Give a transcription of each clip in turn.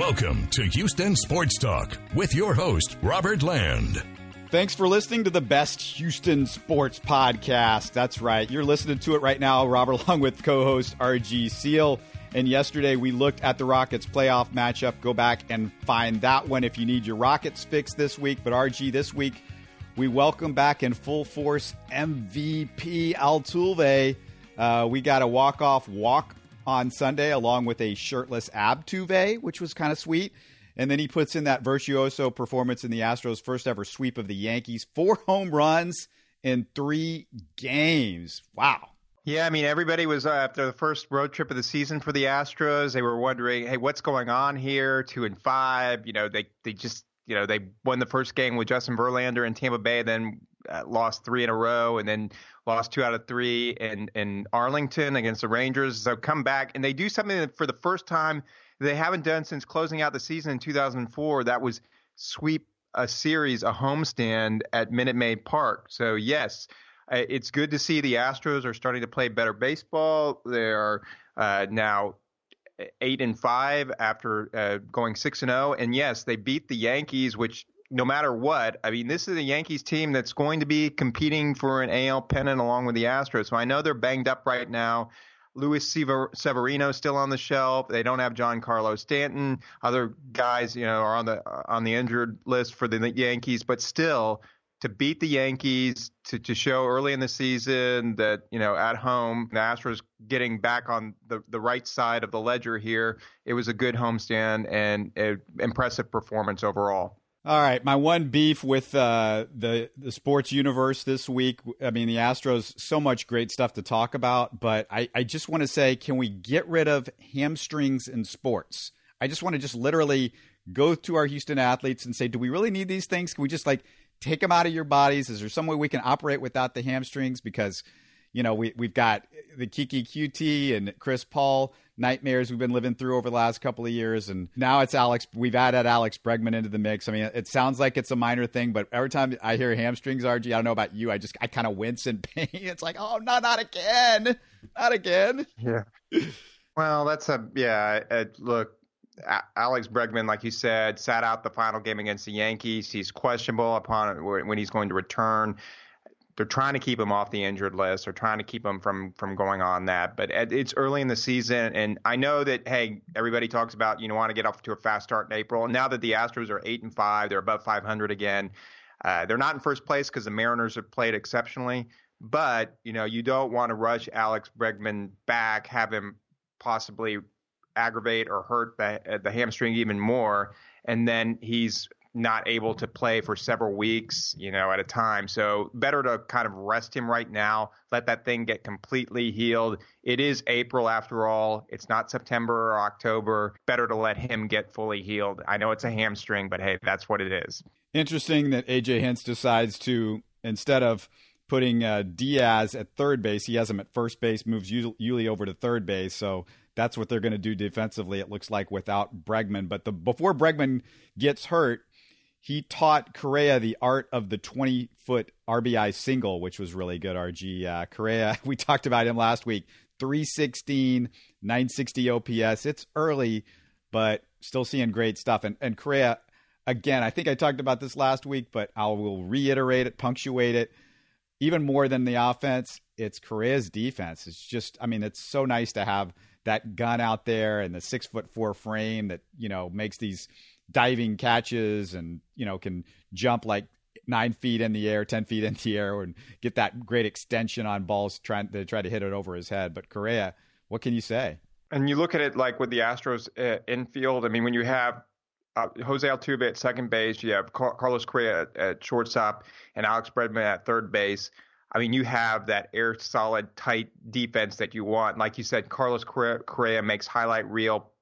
Welcome to Houston Sports Talk with your host, Robert Land. Thanks for listening to the best Houston sports podcast. That's right. You're listening to it right now, Robert, along with co host RG Seal. And yesterday we looked at the Rockets playoff matchup. Go back and find that one if you need your Rockets fix this week. But RG, this week we welcome back in full force MVP Altuve. Uh, we got a walk off walk on Sunday along with a shirtless Altuve, which was kind of sweet. And then he puts in that virtuoso performance in the Astros' first ever sweep of the Yankees. Four home runs in three games. Wow. Yeah, I mean, everybody was uh, after the first road trip of the season for the Astros. They were wondering, hey, what's going on here? Two and five. You know, they they just you know they won the first game with Justin Verlander in Tampa Bay, then uh, lost three in a row, and then lost two out of three in in Arlington against the Rangers. So come back and they do something that for the first time they haven't done since closing out the season in 2004. That was sweep a series, a homestand at Minute Maid Park. So yes, uh, it's good to see the Astros are starting to play better baseball. They are uh, now eight and five after uh, going six and zero. Oh. And yes, they beat the Yankees, which no matter what, I mean, this is a Yankees team that's going to be competing for an AL pennant along with the Astros. So I know they're banged up right now. Luis Severino still on the shelf. They don't have Giancarlo Stanton. Other guys, you know, are on the on the injured list for the Yankees, but still to beat the Yankees, to, to show early in the season that, you know, at home, the Astros getting back on the, the right side of the ledger here. It was a good homestand and an impressive performance overall. All right, my one beef with uh, the the sports universe this week. I mean, the Astros, so much great stuff to talk about, but I, I just want to say, can we get rid of hamstrings in sports? I just want to just literally go to our Houston athletes and say, do we really need these things? Can we just like take them out of your bodies? Is there some way we can operate without the hamstrings? Because you know, we we've got the Kiki QT and Chris Paul nightmares we've been living through over the last couple of years, and now it's Alex. We've added Alex Bregman into the mix. I mean, it sounds like it's a minor thing, but every time I hear hamstrings, RG, I don't know about you, I just I kind of wince in pain. It's like, oh no, not again, not again. Yeah. Well, that's a yeah. Uh, look, Alex Bregman, like you said, sat out the final game against the Yankees. He's questionable upon when he's going to return they're trying to keep him off the injured list. They're trying to keep him from from going on that. But it's early in the season, and I know that hey, everybody talks about you know want to get off to a fast start in April. And now that the Astros are eight and five, they're above 500 again. Uh, they're not in first place because the Mariners have played exceptionally. But you know you don't want to rush Alex Bregman back, have him possibly aggravate or hurt the the hamstring even more, and then he's not able to play for several weeks, you know, at a time. So better to kind of rest him right now, let that thing get completely healed. It is April after all. It's not September or October. Better to let him get fully healed. I know it's a hamstring, but hey, that's what it is. Interesting that AJ Hinch decides to instead of putting uh, Diaz at third base, he has him at first base, moves Yuli over to third base. So that's what they're going to do defensively. It looks like without Bregman, but the before Bregman gets hurt, he taught Correa the art of the 20 foot RBI single, which was really good. RG uh, Correa, we talked about him last week. 316, 960 OPS. It's early, but still seeing great stuff. And, and Correa, again, I think I talked about this last week, but I will reiterate it, punctuate it. Even more than the offense, it's Correa's defense. It's just, I mean, it's so nice to have that gun out there and the six foot four frame that, you know, makes these diving catches and you know can jump like nine feet in the air, ten feet in the air, and get that great extension on balls trying to try to hit it over his head. But Correa, what can you say? And you look at it like with the Astros uh, infield. I mean, when you have uh, Jose Altuve at second base, you have Car- Carlos Correa at, at, shortstop, and Alex Bregman at third base. I mean, you have that air solid, tight defense that you want. Like you said, Carlos Correa, Correa makes highlight reel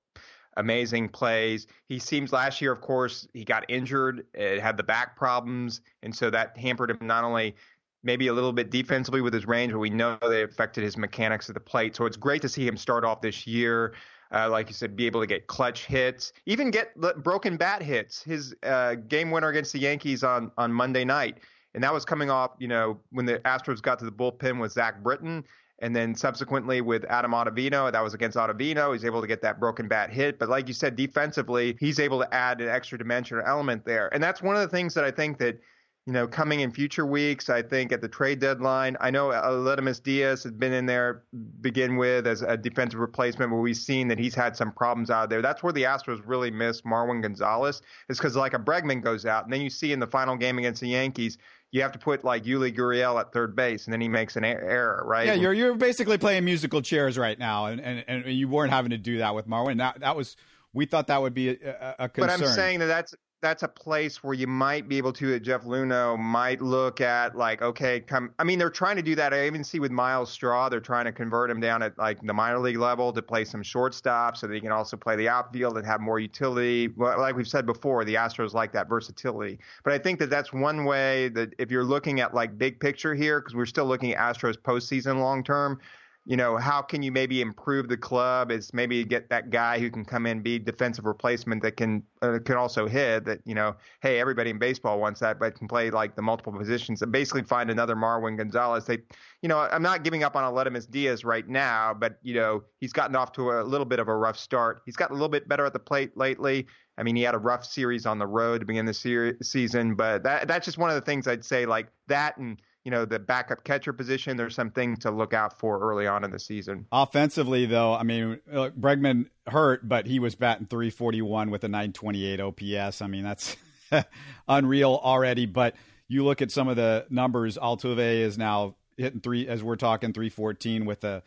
amazing plays. He seems last year, of course, he got injured, it had the back problems, and so that hampered him not only maybe a little bit defensively with his range, but we know they affected his mechanics at the plate. So it's great to see him start off this year. Uh, like you said, be able to get clutch hits, even get broken bat hits. His uh, game winner against the Yankees on on Monday night, and that was coming off, you know, when the Astros got to the bullpen with Zach Britton, And then subsequently with Adam Ottavino, that was against Ottavino. He's able to get that broken bat hit. But like you said, defensively, he's able to add an extra dimension or element there. And that's one of the things that I think that you know, coming in future weeks, I think at the trade deadline, I know Aledmys Diaz has been in there begin with as a defensive replacement, but we've seen that he's had some problems out there. That's where the Astros really miss Marwin Gonzalez, is because like a Bregman goes out, and then you see in the final game against the Yankees, you have to put like Yuli Gurriel at third base, and then he makes an error, right? Yeah, you're you're basically playing musical chairs right now, and and, and you weren't having to do that with Marwin. That that was we thought that would be a, a concern. But I'm saying that that's that's a place where you might be able to Jeff Luhnow might look at like okay come I mean they're trying to do that. I even see with Myles Straw they're trying to convert him down at like the minor league level to play some shortstop so that he can also play the outfield and have more utility. Like we've said before the Astros like that versatility. But I think that that's one way that if you're looking at like big picture here because we're still looking at Astros postseason long term you know, how can you maybe improve the club? Is maybe get that guy who can come in, be defensive replacement that can uh, can also hit. That you know, hey, everybody in baseball wants that, but can play like the multiple positions. And basically find another Marwin Gonzalez. They, you know, I'm not giving up on Aledmys Diaz right now, but you know, he's gotten off to a little bit of a rough start. He's gotten a little bit better at the plate lately. I mean, he had a rough series on the road to begin the ser- season, but that that's just one of the things I'd say like that and you know, the backup catcher position, there's some things to look out for early on in the season. Offensively, though, I mean, look, Bregman hurt, but he was batting 341 with a 928 OPS. I mean, that's unreal already. But you look at some of the numbers, Altuve is now hitting three, as we're talking, 314 with a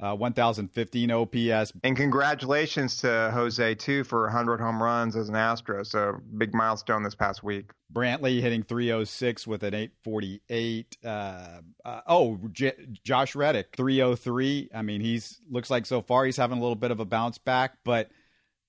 uh, 1015 OPS. And congratulations to Jose, too, for 100 home runs as an Astro. So big milestone this past week. Brantley hitting 306 with an 848. Uh, uh, oh, J- Josh Reddick, 303. I mean, he's looks like so far he's having a little bit of a bounce back, but –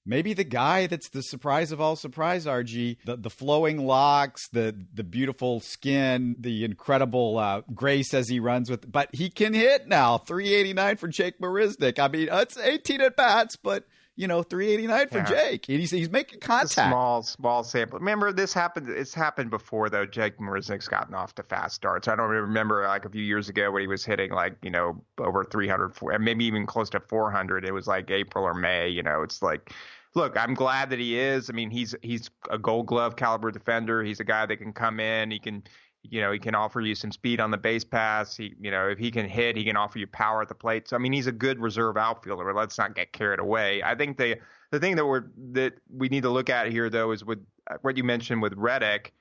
maybe the guy that's the surprise of all surprise RG the, the flowing locks the the beautiful skin the incredible uh, grace as he runs with but he can hit now. 389 for Jake Marisnick I mean it's 18 at bats but you know 389 for yeah. Jake. He's, he's making contact. small small sample. Remember this happened it's happened before though. Jake Marisnick's gotten off to fast starts. I don't remember like a few years ago when he was hitting like you know over 300 maybe even close to 400 it was like April or May you know it's like look, I'm glad that he is. I mean, he's he's a Gold Glove caliber defender. He's a guy that can come in. He can, you know, he can offer you some speed on the base pass. He, you know, if he can hit, he can offer you power at the plate. So I mean, he's a good reserve outfielder. Let's not get carried away. I think the the thing that we're that we need to look at here though is with uh, what you mentioned with Reddick.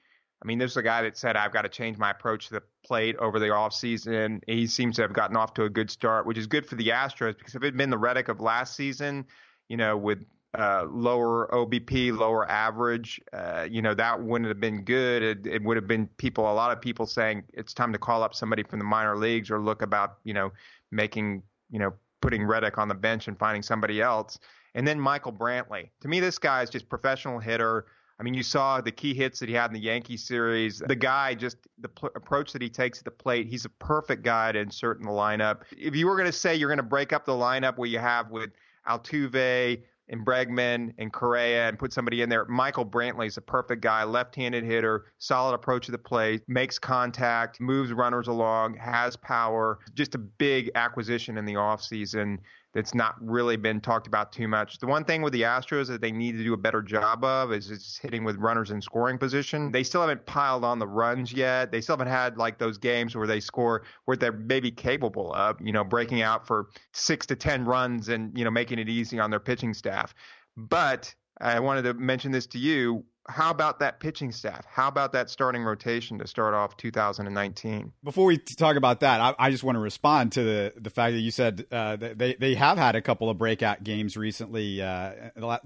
I mean, there's a guy that said I've got to change my approach to the plate over the offseason. He seems to have gotten off to a good start, which is good for the Astros because if it had been the Reddick of last season, you know, with uh, lower OBP, lower average, uh, you know, that wouldn't have been good. It, it, would have been people, a lot of people saying it's time to call up somebody from the minor leagues or look about, you know, making, you know, putting Reddick on the bench and finding somebody else. And then Michael Brantley. To me, this guy is just professional hitter. I mean, you saw the key hits that he had in the Yankee series. The guy, just the pl- approach that he takes at the plate, he's a perfect guy to insert in the lineup. If you were going to say you're going to break up the lineup where you have with Altuve, and Bregman and Correa and put somebody in there. Michael Brantley is a perfect guy, left-handed hitter, solid approach to the plate, makes contact, moves runners along, has power. Just a big acquisition in the offseason that's not really been talked about too much. The one thing with the Astros that they need to do a better job of is just hitting with runners in scoring position. They still haven't piled on the runs yet. They still haven't had like those games where they score where they're maybe capable of, you know, breaking out for six to ten runs and you know making it easy on their pitching staff. But I wanted to mention this to you how about that pitching staff? How about that starting rotation to start off 2019? Before we talk about that, I, I just want to respond to the the fact that you said uh, they they have had a couple of breakout games recently. Uh,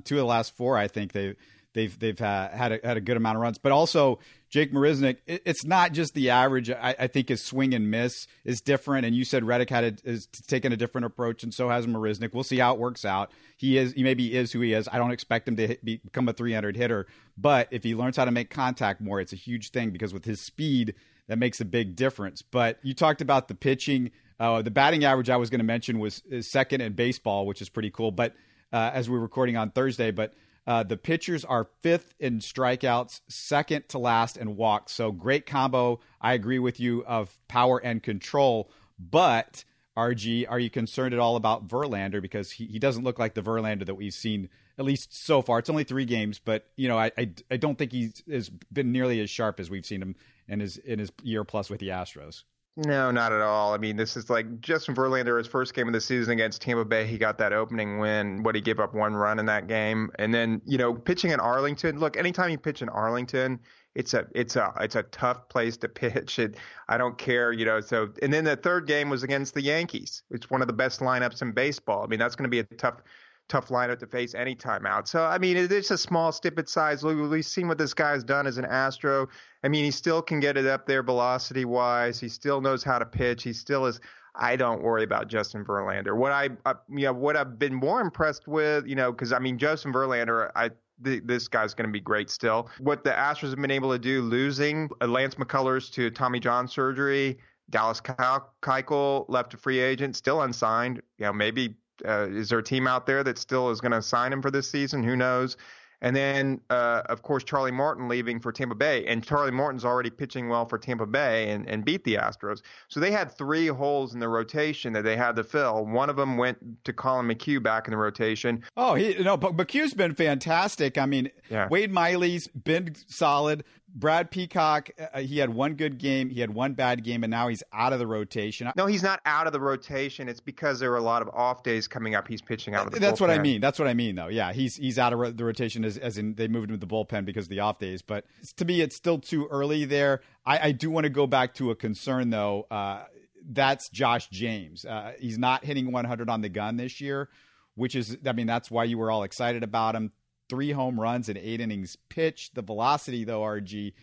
two of the last four, I think they they've they've had had a, had a good amount of runs, but also Jake Marisnick. It, it's not just the average. I, I, think his swing and miss is different. And you said Reddick had a, is taken a different approach, and so has Marisnick. We'll see how it works out. He is he maybe is who he is. I don't expect him to hit, become a 300 hitter, but if he learns how to make contact more, it's a huge thing because with his speed, that makes a big difference. But you talked about the pitching. Uh, the batting average I was going to mention was second in baseball, which is pretty cool. But uh, as we we're recording on Thursday, but uh, the pitchers are fifth in strikeouts, second to last in walks. So great combo. I agree with you of power and control. But RG, are you concerned at all about Verlander because he, he doesn't look like the Verlander that we've seen at least so far? It's only three games, but you know I I, I don't think he's has been nearly as sharp as we've seen him in his in his year plus with the Astros. No, not at all. I mean, this is like Justin Verlander, his first game of the season against Tampa Bay. He got that opening win. What he gave up one run in that game, and then you know pitching in Arlington. Look, anytime you pitch in Arlington, it's a it's a it's a tough place to pitch. It, I don't care, you know. So and then the third game was against the Yankees. It's one of the best lineups in baseball. I mean, that's going to be a tough tough lineup to face any time out. So I mean, it's a small snippet size. We've seen what this guy's done as an Astro. I mean, he still can get it up there velocity wise. He still knows how to pitch. He still is. I don't worry about Justin Verlander. What I, uh, you know, what I've been more impressed with, you know, because I mean, Justin Verlander, I this guy's going to be great still. What the Astros have been able to do, losing uh, Lance McCullers to Tommy John surgery, Dallas Keuchel left a free agent, still unsigned. You know, maybe uh, is there a team out there that still is going to sign him for this season? Who knows? And then, uh, of course, Charlie Morton leaving for Tampa Bay. And Charlie Morton's already pitching well for Tampa Bay and, and beat the Astros. So they had three holes in the rotation that they had to fill. One of them went to Collin McHugh back in the rotation. Oh, he, you know, McHugh's been fantastic. I mean, yeah. Wade Miley's been solid. Brad Peacock, uh, he had one good game, he had one bad game, and now he's out of the rotation. No, he's not out of the rotation. It's because there are a lot of off days coming up. He's pitching out of the. That's bullpen. what I mean. That's what I mean, though. Yeah, he's he's out of the rotation as, as in they moved him to the bullpen because of the off days. But to me, it's still too early there. I, I do want to go back to a concern though. Uh, that's Josh James. Uh, he's not hitting 100 on the gun this year, which is, I mean, that's why you were all excited about him three home runs in eight innings pitched. The velocity, though, RG,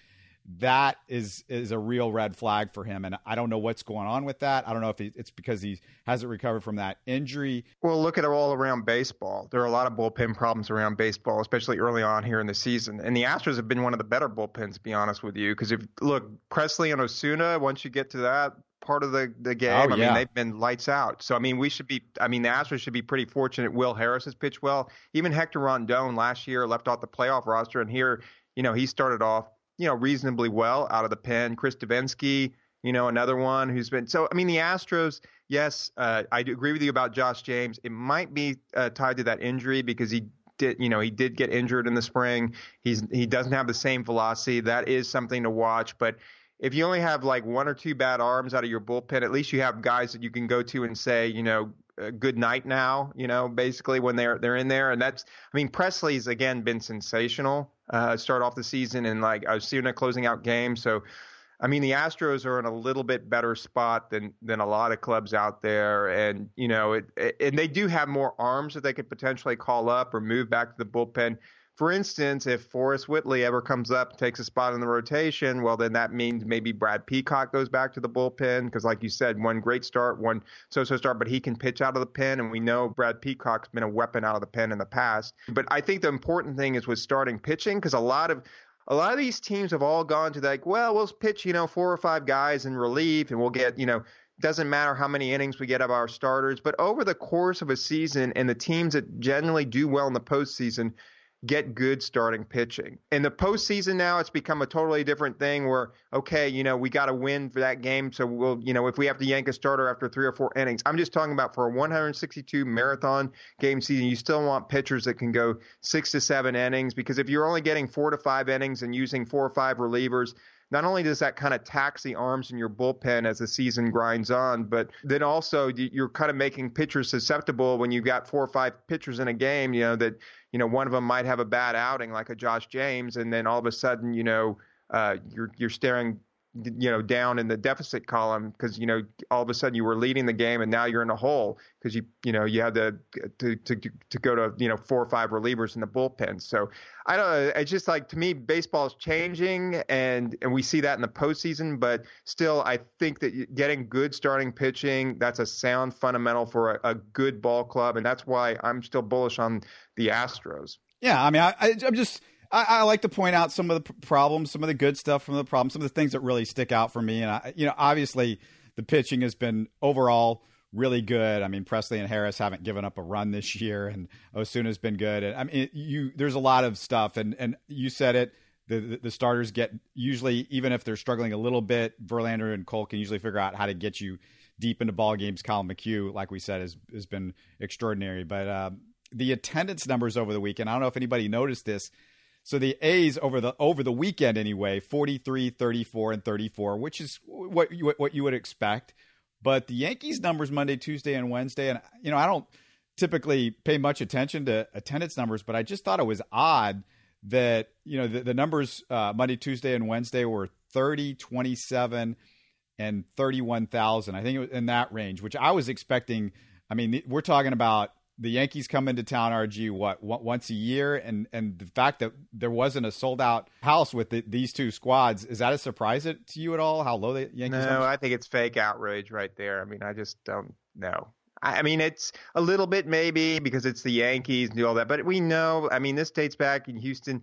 that is is a real red flag for him, and I don't know what's going on with that. I don't know if it's because he hasn't recovered from that injury. Well, look at all around baseball. There are a lot of bullpen problems around baseball, especially early on here in the season. And the Astros have been one of the better bullpens, to be honest with you, because if look Pressly and Osuna, once you get to that part of the the game, oh, I mean they've been lights out. So I mean we should be, I mean the Astros should be pretty fortunate. Will Harris has pitched well. Even Hector Rondon last year left off the playoff roster, and here you know he started off you know, reasonably well out of the pen. Chris Devenski, you know, another one who's been so. I mean, the Astros. Yes, uh, I do agree with you about Josh James. It might be uh, tied to that injury because he did, you know, he did get injured in the spring. He's he doesn't have the same velocity. That is something to watch, but. If you only have like one or two bad arms out of your bullpen, at least you have guys that you can go to and say, you know, uh, good night now, you know, basically when they're they're in there. And that's I mean, Pressly's again been sensational. Uh, start off the season and like I was seeing a closing out game. So I mean, the Astros are in a little bit better spot than than a lot of clubs out there, and you know, it, it, and they do have more arms that they could potentially call up or move back to the bullpen. For instance, if Forrest Whitley ever comes up, and takes a spot in the rotation, well, then that means maybe Brad Peacock goes back to the bullpen because, like you said, one great start, one so-so start, but he can pitch out of the pen, and we know Brad Peacock's been a weapon out of the pen in the past. But I think the important thing is with starting pitching because a lot of a lot of these teams have all gone to like, well, we'll pitch, you know, four or five guys in relief, and we'll get, you know, doesn't matter how many innings we get of our starters. But over the course of a season, and the teams that generally do well in the postseason get good starting pitching. In the postseason now, it's become a totally different thing where, okay, you know, we got to win for that game. So we'll, you know, if we have to yank a starter after three or four innings, I'm just talking about for a 162 marathon game season, you still want pitchers that can go six to seven innings because if you're only getting four to five innings and using four or five relievers, not only does that kind of tax the arms in your bullpen as the season grinds on, but then also you're kind of making pitchers susceptible when you've got four or five pitchers in a game, you know, that, you know, one of them might have a bad outing like a Josh James, and then all of a sudden, you know, uh, you're you're staring you know down in the deficit column because you know all of a sudden you were leading the game and now you're in a hole because you you know you had to, to to to go to you know four or five relievers in the bullpen. So I don't. It's just like to me, baseball is changing and and we see that in the postseason. But still, I think that getting good starting pitching that's a sound fundamental for a, a good ball club, and that's why I'm still bullish on the Astros. Yeah, I mean, I, I I'm just I, I, like to point out some of the problems, some of the good stuff from the problems, some of the things that really stick out for me. And I, you know, obviously the pitching has been overall really good. I mean, Pressly and Harris haven't given up a run this year, and Osuna's been good. And I mean, you there's a lot of stuff, and and you said it. The, the, the starters get usually even if they're struggling a little bit, Verlander and Cole can usually figure out how to get you deep into ball games. Collin McHugh, like we said, has has been extraordinary. But uh, the attendance numbers over the weekend, I don't know if anybody noticed this. So the A's over the over the weekend anyway, 43, 34 and 34, which is what you, what you would expect. But the Yankees numbers Monday, Tuesday and Wednesday and you know, I don't typically pay much attention to attendance numbers, but I just thought it was odd that, you know, the, the numbers uh, Monday, Tuesday and Wednesday were 30, 27 and 31,000. I think it was in that range, which I was expecting. I mean, we're talking about the Yankees come into town, RG, what once a year, and and the fact that there wasn't a sold out house with the, these two squads is that a surprise to you at all? How low the Yankees? No, I think it's fake outrage right there. I mean, I just don't know. I mean, it's a little bit maybe because it's the Yankees and do all that, but we know. I mean, this dates back in Houston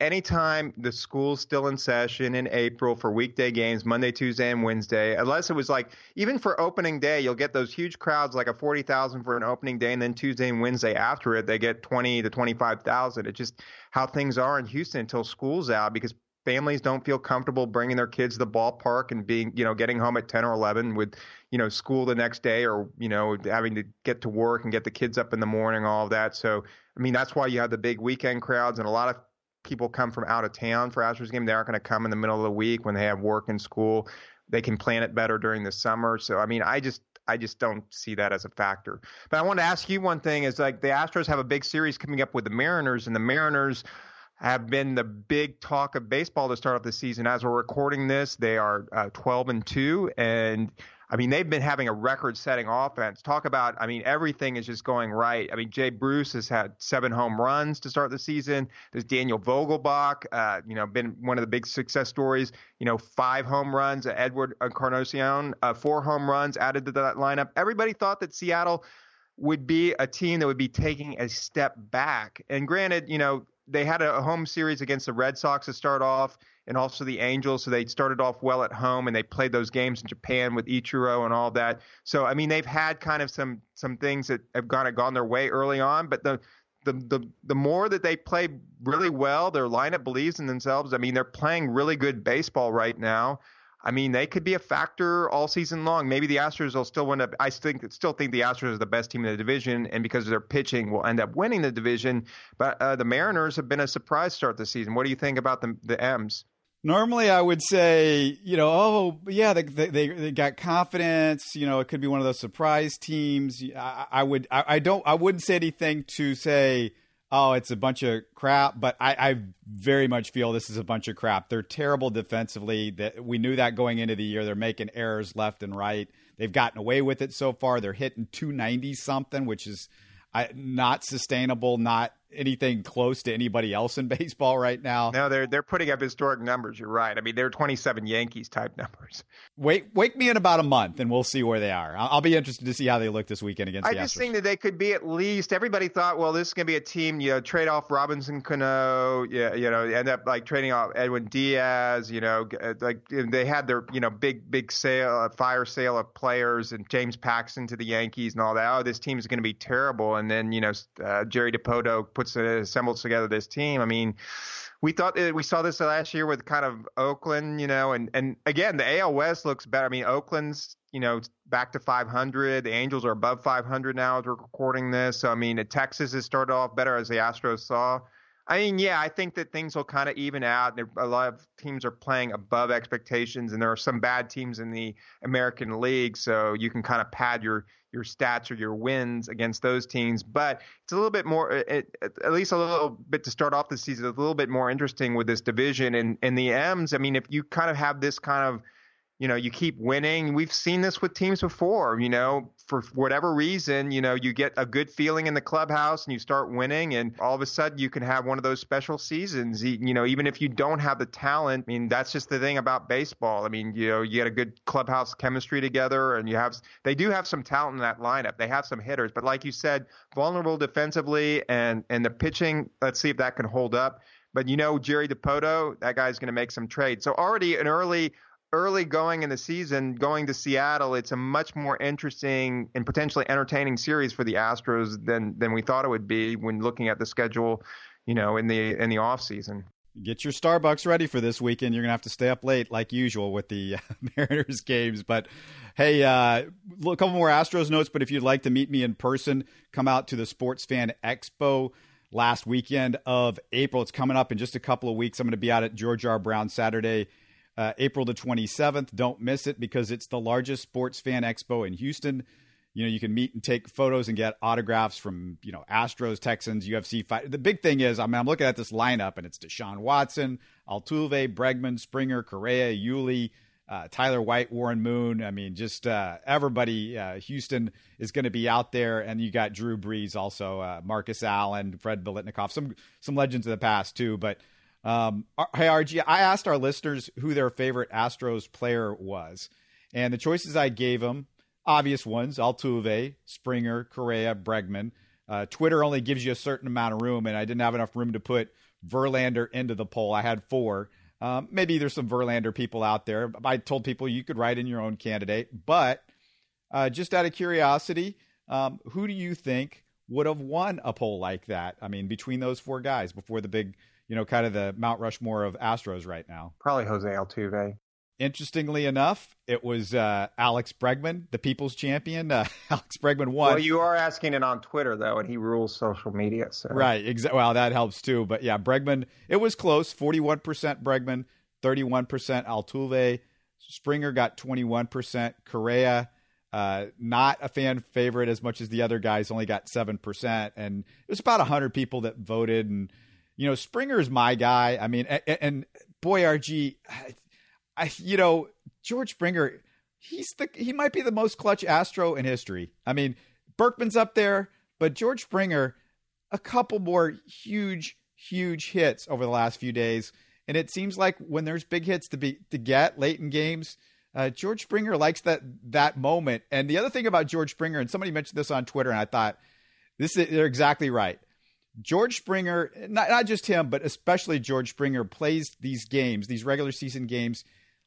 anytime the school's still in session in April for weekday games, Monday, Tuesday, and Wednesday, unless it was like even for opening day, you'll get those huge crowds, like a forty thousand for an opening day, and then Tuesday and Wednesday after it, they get twenty to twenty five thousand. It's just how things are in Houston until school's out because families don't feel comfortable bringing their kids to the ballpark and being, you know, getting home at 10 or 11 with, you know, school the next day or, you know, having to get to work and get the kids up in the morning, all of that. So, I mean, that's why you have the big weekend crowds and a lot of people come from out of town for Astros game. They aren't going to come in the middle of the week when they have work and school. They can plan it better during the summer. So I mean, I just I just don't see that as a factor. But I want to ask you one thing: is like the Astros have a big series coming up with the Mariners, and the Mariners have been the big talk of baseball to start off the season. As we're recording this, they are uh, 12 and two, and I mean, they've been having a record setting offense. Talk about, I mean, everything is just going right. I mean, Jay Bruce has had seven home runs to start the season. There's Daniel Vogelbach, uh, you know, been one of the big success stories. You know, five home runs. Edwin Encarnacion, uh, four home runs added to that lineup. Everybody thought that Seattle would be a team that would be taking a step back. And granted, you know, they had a home series against the Red Sox to start off and also the Angels. So they started off well at home and they played those games in Japan with Ichiro and all that. So I mean they've had kind of some some things that have kind of gone their way early on, but the the the the more that they play really well, their lineup believes in themselves. I mean, they're playing really good baseball right now. I mean, they could be a factor all season long. Maybe the Astros will still win up. I think still think the Astros are the best team in the division, and because of their pitching, will end up winning the division. But uh, the Mariners have been a surprise start this season. What do you think about the the M's? Normally, I would say, you know, oh, yeah, they, they, they got confidence. You know, it could be one of those surprise teams. I, I would, I, I, don't, I wouldn't say anything to say, oh, it's a bunch of crap. But I, I very much feel this is a bunch of crap. They're terrible defensively. That we knew that going into the year. They're making errors left and right. They've gotten away with it so far. They're hitting 290 something, which is not sustainable, not anything close to anybody else in baseball right now. No, they're they're putting up historic numbers. You're right. I mean, they're 27 Yankees type numbers. Wait, wake me in about a month, and we'll see where they are. I'll, I'll be interested to see how they look this weekend against. I just Astros. think that they could be at least. Everybody thought, well, this is going to be a team. You know, trade off Robinson Cano. Yeah, you know, end up like trading off Edwin Diaz. You know, uh, like they had their you know big big sale, fire sale of players, and James Paxton to the Yankees and all that. Oh, this team is going to be terrible. And then you know, uh, Jerry Dipoto puts assembles together this team. I mean, we thought we saw this last year with kind of Oakland, you know, and and again the AL West looks better. I mean, Oakland's you know back to 500. The Angels are above 500 now as we're recording this. So I mean, Texas has started off better as the Astros saw. I mean, yeah, I think that things will kind of even out. A lot of teams are playing above expectations, and there are some bad teams in the American League, so you can kind of pad your your stats or your wins against those teams. But it's a little bit more, it, at least a little bit to start off the season, a little bit more interesting with this division. And, and the M's, I mean, if you kind of have this kind of you know, you keep winning. We've seen this with teams before, you know, for whatever reason, you know, you get a good feeling in the clubhouse and you start winning and all of a sudden you can have one of those special seasons, you know, even if you don't have the talent. I mean, that's just the thing about baseball. I mean, you know, you get a good clubhouse chemistry together and you have, they do have some talent in that lineup. They have some hitters, but like you said, vulnerable defensively and, and the pitching, let's see if that can hold up. But you know, Jerry Dipoto, that guy's going to make some trades. So already an early early going in the season, going to Seattle, it's a much more interesting and potentially entertaining series for the Astros than than we thought it would be when looking at the schedule, you know, in the in the off season. get your Starbucks ready for this weekend. You're gonna have to stay up late like usual with the Mariners games. But hey, uh, a couple more Astros notes. But if you'd like to meet me in person, come out to the Sports Fan Expo last weekend of April. It's coming up in just a couple of weeks. I'm going to be out at George R. Brown Saturday, uh, April the 27th. Don't miss it because it's the largest sports fan expo in Houston. You know, you can meet and take photos and get autographs from, you know, Astros, Texans, UFC fight. The big thing is, I mean, I'm looking at this lineup and it's Deshaun Watson, Altuve, Bregman, Springer, Correa, Yuli, uh, Tyler White, Warren Moon. I mean, just uh, everybody. Uh, Houston is going to be out there, and you got Drew Brees, also uh, Marcus Allen, Fred Biletnikoff, some some legends of the past too. But um, hey, RG, I asked our listeners who their favorite Astros player was, and the choices I gave them, obvious ones: Altuve, Springer, Correa, Bregman. Uh, Twitter only gives you a certain amount of room, and I didn't have enough room to put Verlander into the poll. I had four. Um, maybe there's some Verlander people out there. I told people you could write in your own candidate, but uh, just out of curiosity, um, who do you think would have won a poll like that? I mean, between those four guys before the big, you know, kind of the Mount Rushmore of Astros right now. Probably Jose Altuve. Interestingly enough, it was uh, Alex Bregman, the people's champion. Uh, Alex Bregman won. Well, you are asking it on Twitter though, and he rules social media. So. Right. Exactly. Well, that helps too. But yeah, Bregman. It was close. Forty-one percent Bregman, thirty-one percent Altuve. Springer got twenty-one percent. Correa, uh, not a fan favorite as much as the other guys, only got seven percent. And it was about hundred people that voted. And you know, Springer's my guy. I mean, and, and boy, RG. I, you know, George Springer, he's the he might be the most clutch Astro in history. I mean, Berkman's up there, but George Springer, a couple more huge, huge hits over the last few days, and it seems like when there's big hits to be to get late in games, uh, George Springer likes that that moment. And the other thing about George Springer, and somebody mentioned this on Twitter, and I thought this is, they're exactly right. George Springer, not not just him, but especially George Springer, plays these games, these regular season games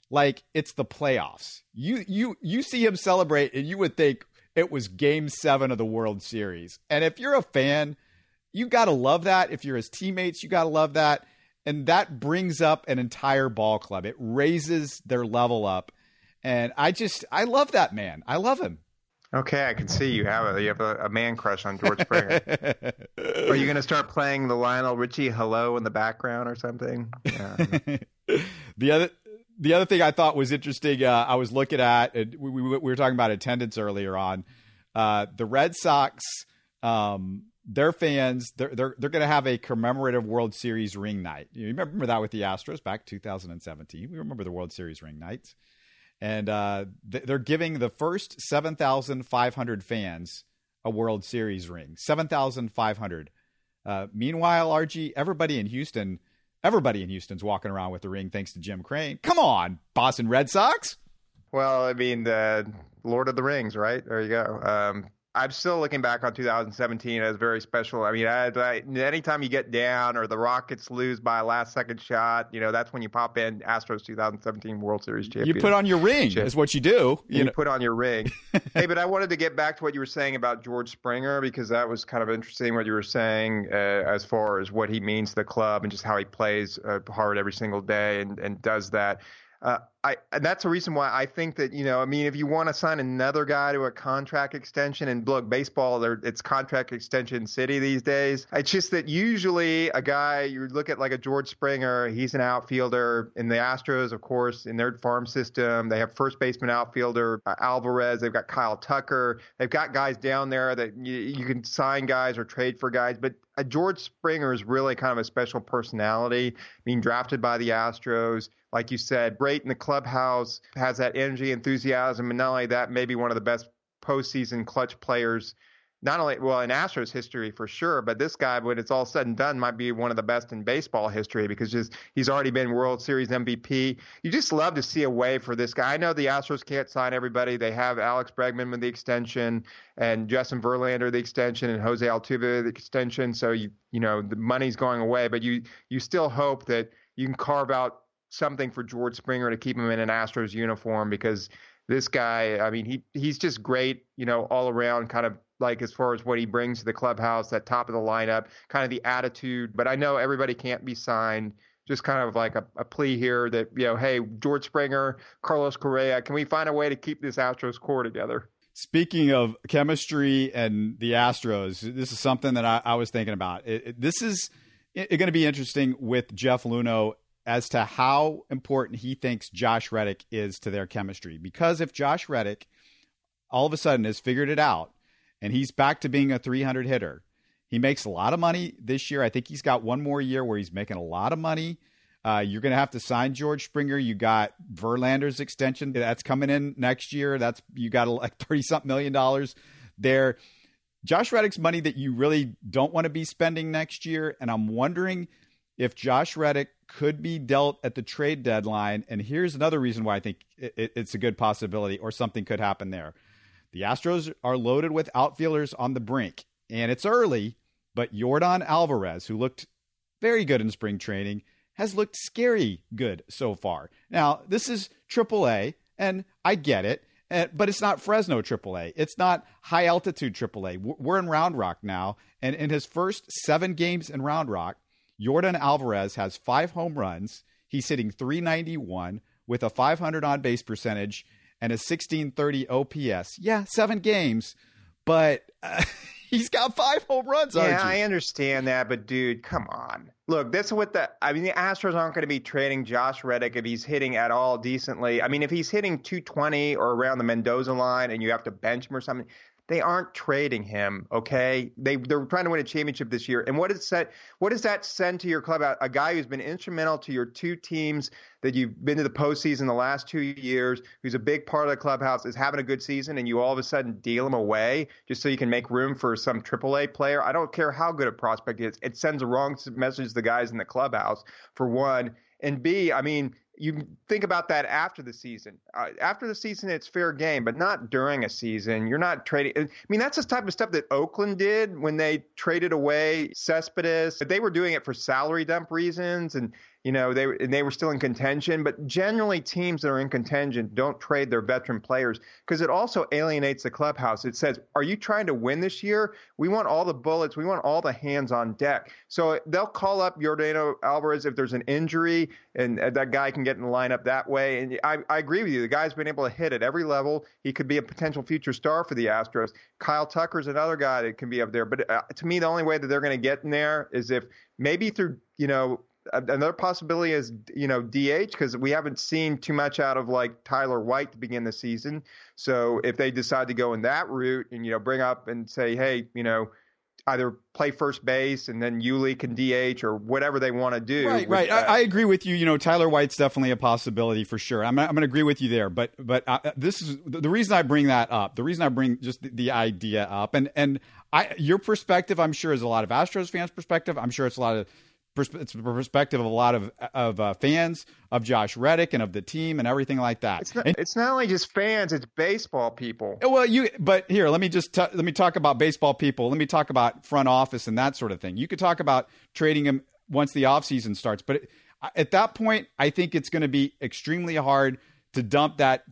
like it's the playoffs. You you you see him celebrate and you would think it was game 7 of the World Series. And if you're a fan, you got to love that. If you're his teammates, you got to love that. And that brings up an entire ball club. It raises their level up. And I just I love that man. I love him. Okay, I can see you have a you have a, a man crush on George Springer. Are you going to start playing the Lionel Richie "Hello" in the background or something? Yeah. the other the other thing I thought was interesting, uh, I was looking at, we, we, we, were talking about attendance earlier on. Uh, the Red Sox, um, their fans, they're they're, they're going to have a commemorative World Series ring night. You remember that with the Astros back 2017. We remember the World Series ring nights, and uh, they're giving the first 7,500 fans a World Series ring. 7,500. Uh, meanwhile, RG, everybody in Houston Everybody in Houston's walking around with the ring thanks to Jim Crane. Come on, Boston Red Sox. Well, I mean, the Lord of the Rings, right? There you go. Um, I'm still looking back on 2017 as very special. I mean, I, I, anytime you get down or the Rockets lose by a last second shot, you know, that's when you pop in Astros 2017 World Series champion. You put on your ring is what you do. You, you put on your ring. hey, but I wanted to get back to what you were saying about George Springer because that was kind of interesting what you were saying uh, as far as what he means to the club and just how he plays uh, hard every single day and, and does that. Uh, I, and that's the reason why I think that you know I mean if you want to sign another guy to a contract extension and look baseball it's contract extension city these days. It's just that usually a guy you look at like a George Springer he's an outfielder in the Astros of course in their farm system they have first baseman outfielder uh, Alvarez they've got Kyle Tucker. They've got guys down there that you, you can sign guys or trade for guys but a George Springer is really kind of a special personality being drafted by the Astros. Like you said, great in the clubhouse, has that energy, enthusiasm, and not only that, maybe one of the best postseason clutch players. Not only well in Astros history for sure, but this guy, when it's all said and done, might be one of the best in baseball history because just he's already been World Series MVP. You just love to see a way for this guy. I know the Astros can't sign everybody. They have Alex Bregman with the extension and Justin Verlander the extension and Jose Altuve the extension. So you you know the money's going away, but you you still hope that you can carve out something for George Springer to keep him in an Astros uniform because this guy, I mean, he he's just great, you know, all around kind of like as far as what he brings to the clubhouse, that top of the lineup, kind of the attitude. But I know everybody can't be signed. just kind of like a, a plea here that you know, hey, George Springer, Carlos Correa, can we find a way to keep this Astros core together? Speaking of chemistry and the Astros, this is something that I, I was thinking about. It, it, this is going to be interesting with Jeff Luhnow as to how important he thinks Josh Reddick is to their chemistry. Because if Josh Reddick all of a sudden has figured it out and he's back to being a 300 hitter, he makes a lot of money this year. I think he's got one more year where he's making a lot of money. Uh, you're going to have to sign George Springer. You got Verlander's extension that's coming in next year. That's you got like thirty something million dollars there. Josh Reddick's money that you really don't want to be spending next year, and I'm wondering if Josh Reddick could be dealt at the trade deadline. And here's another reason why I think it, it's a good possibility, or something could happen there. The Astros are loaded with outfielders on the brink, and it's early, but Yordan Alvarez, who looked very good in spring training has looked scary good so far. Now, this is AAA, and I get it, eh, but it's not Fresno AAA. It's not high altitude AAA. We're in Round Rock now, and in his first seven games in Round Rock, Yordan Alvarez has five home runs. He's hitting 391 with a 500 on base percentage and a 1630 OPS. Yeah, seven games, but. Uh, He's got five home runs. Yeah, I understand that, but dude, come on. Look, this is what the. I mean, the Astros aren't going to be trading Josh Reddick if he's hitting at all decently. I mean, if he's hitting 220 or around the Mendoza line, and you have to bench him or something, they aren't trading him, okay? They they're trying to win a championship this year. And what does that what does that send to your club? A guy who's been instrumental to your two teams that you've been to the postseason the last two years, who's a big part of the clubhouse, is having a good season, and you all of a sudden deal him away just so you can make room for some AAA player. I don't care how good a prospect is. It sends a wrong message to the guys in the clubhouse for one. And B, I mean, you think about that after the season. Uh, after the season, it's fair game, but not during a season. You're not trading. I mean, that's the type of stuff that Oakland did when they traded away Cespedes. They were doing it for salary dump reasons, and you know, they they were still in contention. But generally, teams that are in contention don't trade their veteran players because it also alienates the clubhouse. It says, "Are you trying to win this year? We want all the bullets. We want all the hands on deck." So they'll call up Yordan Alvarez if there's an injury, and that guy can get in the lineup that way. And I, I agree with you. The guy's been able to hit at every level. He could be a potential future star for the Astros. Kyle Tucker's another guy that can be up there. But uh, to me, the only way that they're going to get in there is if maybe through you know another possibility is you know DH because we haven't seen too much out of like Tyler White to begin the season. So if they decide to go in that route and you know bring up and say, hey, you know, either play first base and then Yuli can DH or whatever they want to do. Right, right. I, I, agree with you. You know, Tyler White's definitely a possibility for sure. I'm, I'm going to agree with you there. But but uh, this is the reason I bring that up. The reason I bring just the, the idea up and and I your perspective, I'm sure, is a lot of Astros fans' perspective. I'm sure it's a lot of it's the perspective of a lot of of uh, fans of Josh Reddick and of the team and everything like that. It's not, and, it's not only just fans; it's baseball people. Well, you but here, let me just t- let me talk about baseball people. Let me talk about front office and that sort of thing. You could talk about trading him once the offseason starts, but it, at that point, I think it's going to be extremely hard to dump that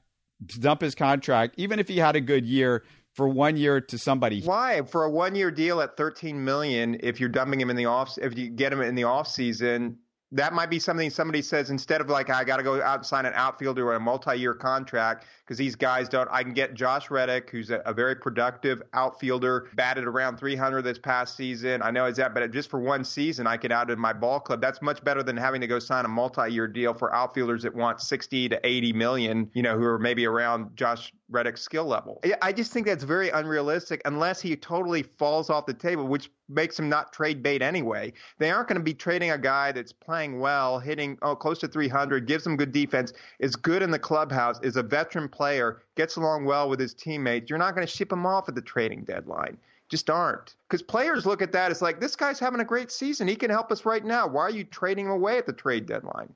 to dump his contract, even if he had a good year for one year to somebody. Why for a one year deal at 13 million? If you're dumping him in the off, if you get him in the off season, that might be something somebody says instead of like I got to go out and sign an outfielder or a multi-year contract because these guys don't. I can get Josh Reddick, who's a, a, very productive outfielder, batted around 300 this past season. I know he's that, but just for one season, I get out in my ball club. That's much better than having to go sign a multi-year deal for outfielders that want 60 to 80 million. You know, who are maybe around Josh Reddick's skill level. I just think that's very unrealistic unless he totally falls off the table, which makes him not trade bait anyway. They aren't going to be trading a guy that's playing well, hitting oh, close to 300, gives them good defense, is good in the clubhouse, is a veteran player, gets along well with his teammates. You're not going to ship him off at the trading deadline. Just aren't. Because players look at that as like, this guy's having a great season. He can help us right now. Why are you trading him away at the trade deadline?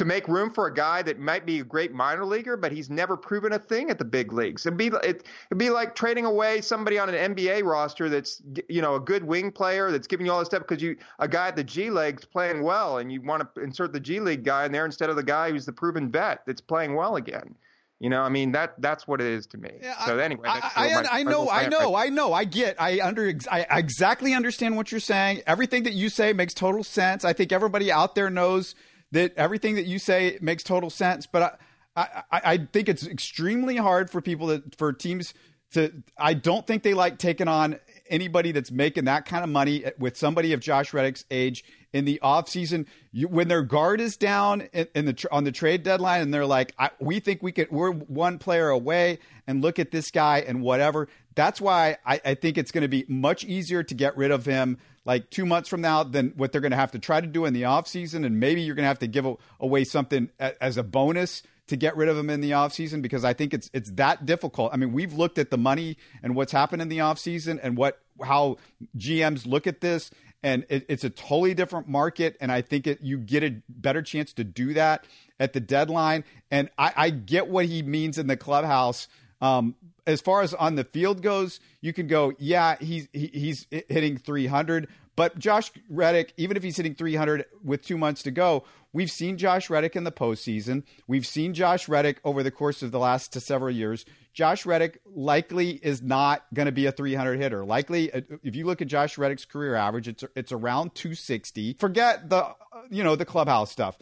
To make room for a guy that might be a great minor leaguer, but he's never proven a thing at the big leagues. It'd be it, would be like trading away somebody on an NBA roster that's you know a good wing player that's giving you all this stuff because you a guy at the G League's playing well, and you want to insert the G League guy in there instead of the guy who's the proven vet that's playing well again. You know, I mean that that's what it is to me. Yeah, so anyway, I, I, my, I, know, I know, I know, I get, I under, I exactly understand what you're saying. Everything that you say makes total sense. I think everybody out there knows that everything that you say makes total sense, but I, I, I think it's extremely hard for people to, for teams to. I don't think they like taking on anybody that's making that kind of money with somebody of Josh Reddick's age in the offseason you, when their guard is down in, in, the on the trade deadline and they're like we think we could we're one player away and look at this guy and whatever that's why I, I think it's going to be much easier to get rid of him like two months from now than what they're going to have to try to do in the offseason and maybe you're going to have to give away something as a bonus to get rid of him in the offseason because I think it's it's that difficult. I mean, we've looked at the money and what's happened in the offseason and what how GMs look at this and it, it's a totally different market and I think it, you get a better chance to do that at the deadline and I, I get what he means in the clubhouse um, as far as on the field goes, you can go, yeah, he's he, he's hitting 300, but Josh Reddick, even if he's hitting 300 with two months to go, we've seen Josh Reddick in the postseason. We've seen Josh Reddick over the course of the last several years. Josh Reddick likely is not going to be a 300 hitter. Likely, uh, if you look at Josh Reddick's career average, it's it's around 260. Forget the you know the clubhouse stuff.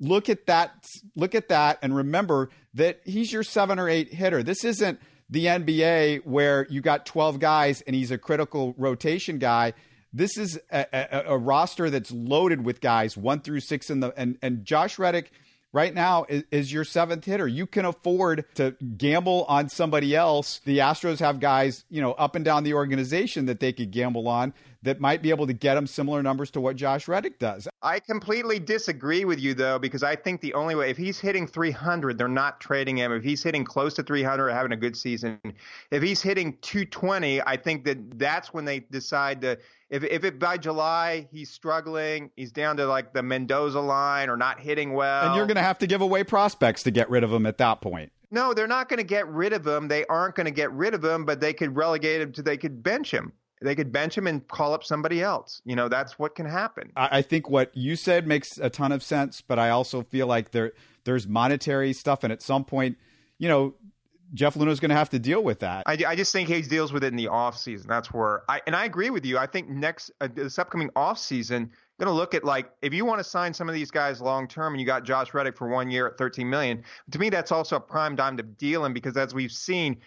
Look at that. Look at that, and remember that he's your seven or eight hitter. This isn't the NBA where you got 12 guys and he's a critical rotation guy. This is a, a, a, roster that's loaded with guys one through six in the and and Josh Reddick right now is, is, your seventh hitter. You can afford to gamble on somebody else. The Astros have guys, you know, up and down the organization that they could gamble on that might be able to get them similar numbers to what Josh Reddick does. I completely disagree with you though, because I think the only way if he's hitting 300, they're not trading him. If he's hitting close to 300, having a good season. If he's hitting 220, I think that that's when they decide to if if it by July he's struggling, he's down to like the Mendoza line or not hitting well. And you're going to have to give away prospects to get rid of him at that point. No, they're not going to get rid of him. They aren't going to get rid of him, but they could relegate him to they could bench him. They could bench him and call up somebody else. You know, that's what can happen. I, I think what you said makes a ton of sense, but I also feel like there there's monetary stuff, and at some point, you know, Jeff Luhnow's going to have to deal with that. I, I just think he deals with it in the off season. That's where I and I agree with you. I think next uh, this upcoming off season, going to look at like if you want to sign some of these guys long term and you got Josh Reddick for one year at 13 million. To me, that's also a prime time to deal him because as we've seen.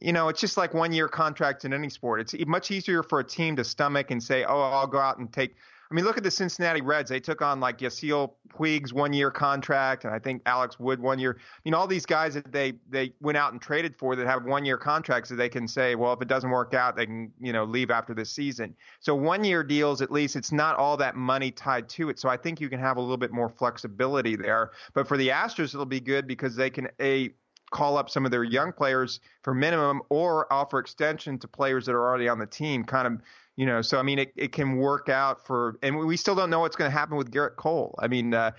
You know, it's just like one year contracts in any sport. It's much easier for a team to stomach and say, "Oh, I'll go out and take I mean, look at the Cincinnati Reds. They took on like Yasiel Puig's one year contract, and I think Alex Wood one year. You know, all these guys that they they went out and traded for that have one year contracts that they can say, well, if it doesn't work out, they can you know leave after this season. So one year deals, at least, it's not all that money tied to it. So I think you can have a little bit more flexibility there. But for the Astros, it'll be good because they can a call up some of their young players for minimum or offer extension to players that are already on the team, kind of you know, so I mean, it, it can work out for, and we still don't know what's going to happen with Gerrit Cole. I mean, uh,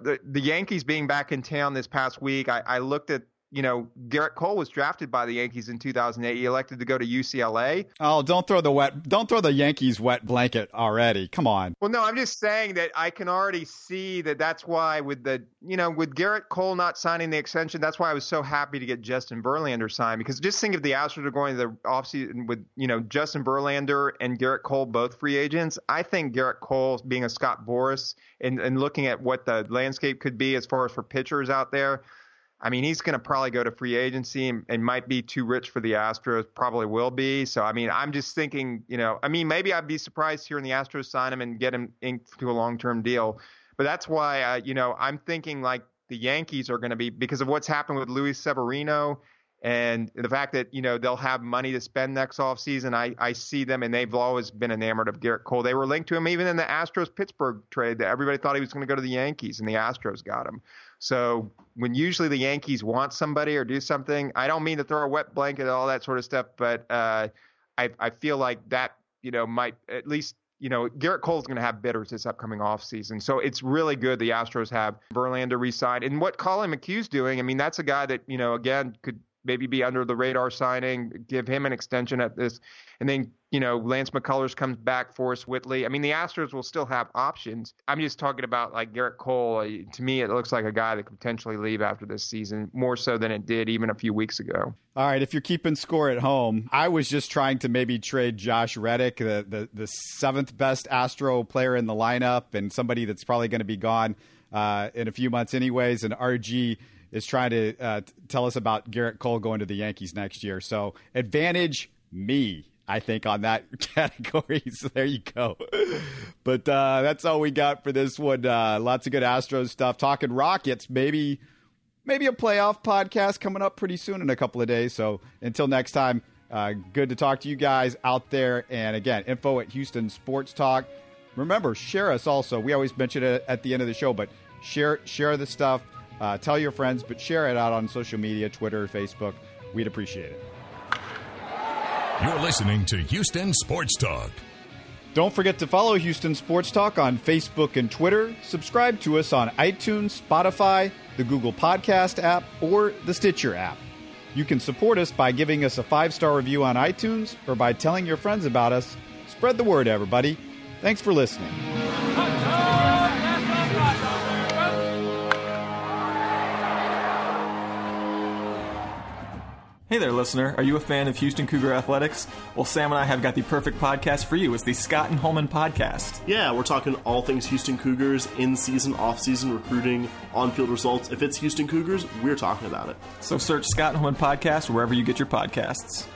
the, the Yankees being back in town this past week, I, I looked at you know, Gerrit Cole was drafted by the Yankees in 2008. He elected to go to UCLA. Oh, don't throw the wet, don't throw the Yankees wet blanket already. Come on. Well, no, I'm just saying that I can already see that that's why with the, you know, with Gerrit Cole not signing the extension, that's why I was so happy to get Justin Verlander signed because just think if the Astros are going to the offseason with, you know, Justin Verlander and Gerrit Cole both free agents. I think Gerrit Cole being a Scott Boras and, and looking at what the landscape could be as far as for pitchers out there – I mean, he's going to probably go to free agency and, and, might be too rich for the Astros. Probably will be. So, I mean, I'm just thinking, you know, I mean, maybe I'd be surprised here in the Astros sign him and get him into a long term deal. But that's why, uh, you know, I'm thinking like the Yankees are going to be because of what's happened with Luis Severino and the fact that you know they'll have money to spend next offseason, I, I see them and they've always been enamored of Gerrit Cole. They were linked to him even in the Astros Pittsburgh trade. That everybody thought he was going to go to the Yankees, and the Astros got him. So when usually the Yankees want somebody or do something, I don't mean to throw a wet blanket and all that sort of stuff, but uh, I I feel like that you know might at least you know, Gerrit Cole's going to have bidders this upcoming offseason. So it's really good the Astros have Verlander re-signed. And what Collin McHugh's doing, I mean, that's a guy that, you know, again, could maybe be under the radar signing, give him an extension at this, and then you know Lance McCullers comes back, Forrest Whitley. I mean, the Astros will still have options. I'm just talking about like Gerrit Cole. Uh, to me, it looks like a guy that could potentially leave after this season, more so than it did even a few weeks ago. All right, if you're keeping score at home, I was just trying to maybe trade Josh Reddick, the the, the seventh best Astro player in the lineup, and somebody that's probably going to be gone uh, in a few months, anyways. And RG is trying to uh, tell us about Gerrit Cole going to the Yankees next year. So advantage me. I think on that category. So there you go. But uh, that's all we got for this one. Uh, lots of good Astros stuff. Talking Rockets, maybe maybe a playoff podcast coming up pretty soon in a couple of days. So until next time, uh, good to talk to you guys out there. And again, info at Houston Sports Talk. Remember, share us also. We always mention it at the end of the show, but share share the stuff. Uh, tell your friends, but share it out on social media, Twitter, Facebook. We'd appreciate it. You're listening to Houston Sports Talk. Don't forget to follow Houston Sports Talk on Facebook and Twitter. Subscribe to us on iTunes, Spotify, the Google Podcast app, or the Stitcher app. You can support us by giving us a five star review on iTunes or by telling your friends about us. Spread the word, everybody. Thanks for listening. Hey there, listener. Are you a fan of Houston Cougar Athletics? Well, Sam and I have got the perfect podcast for you. It's the Scott and Holman Podcast. Yeah, we're talking all things Houston Cougars, in season, off season, recruiting, on field results. If it's Houston Cougars, we're talking about it. So search Scott and Holman Podcast wherever you get your podcasts.